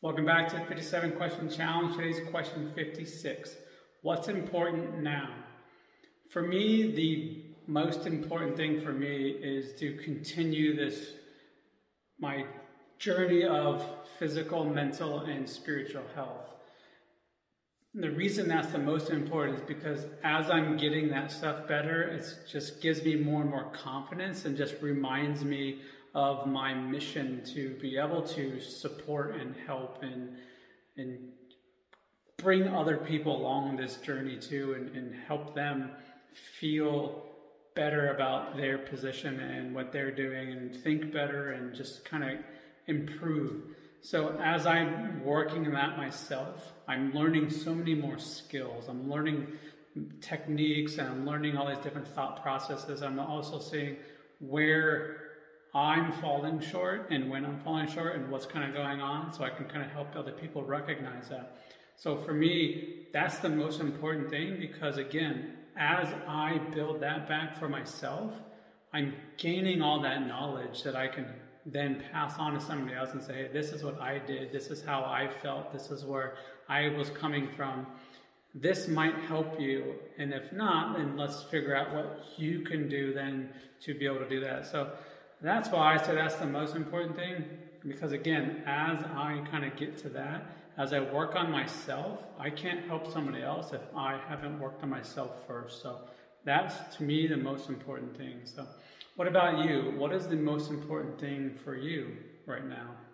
Welcome back to the 57 question challenge. Today's question 56. What's important now? For me, the most important thing for me is to continue this, my journey of physical, mental, and spiritual health. The reason that's the most important is because as I'm getting that stuff better, it just gives me more and more confidence and just reminds me of my mission to be able to support and help and and bring other people along this journey too and, and help them feel better about their position and what they're doing and think better and just kind of improve. So as I'm working that myself, I'm learning so many more skills. I'm learning techniques and I'm learning all these different thought processes. I'm also seeing where I'm falling short and when I'm falling short and what's kind of going on so I can kind of help other people recognize that. So for me, that's the most important thing because again, as I build that back for myself, I'm gaining all that knowledge that I can then pass on to somebody else and say, hey, this is what I did, this is how I felt, this is where I was coming from. This might help you, and if not, then let's figure out what you can do then to be able to do that. So that's why I say that's the most important thing. Because again, as I kind of get to that, as I work on myself, I can't help somebody else if I haven't worked on myself first. So that's to me the most important thing. So, what about you? What is the most important thing for you right now?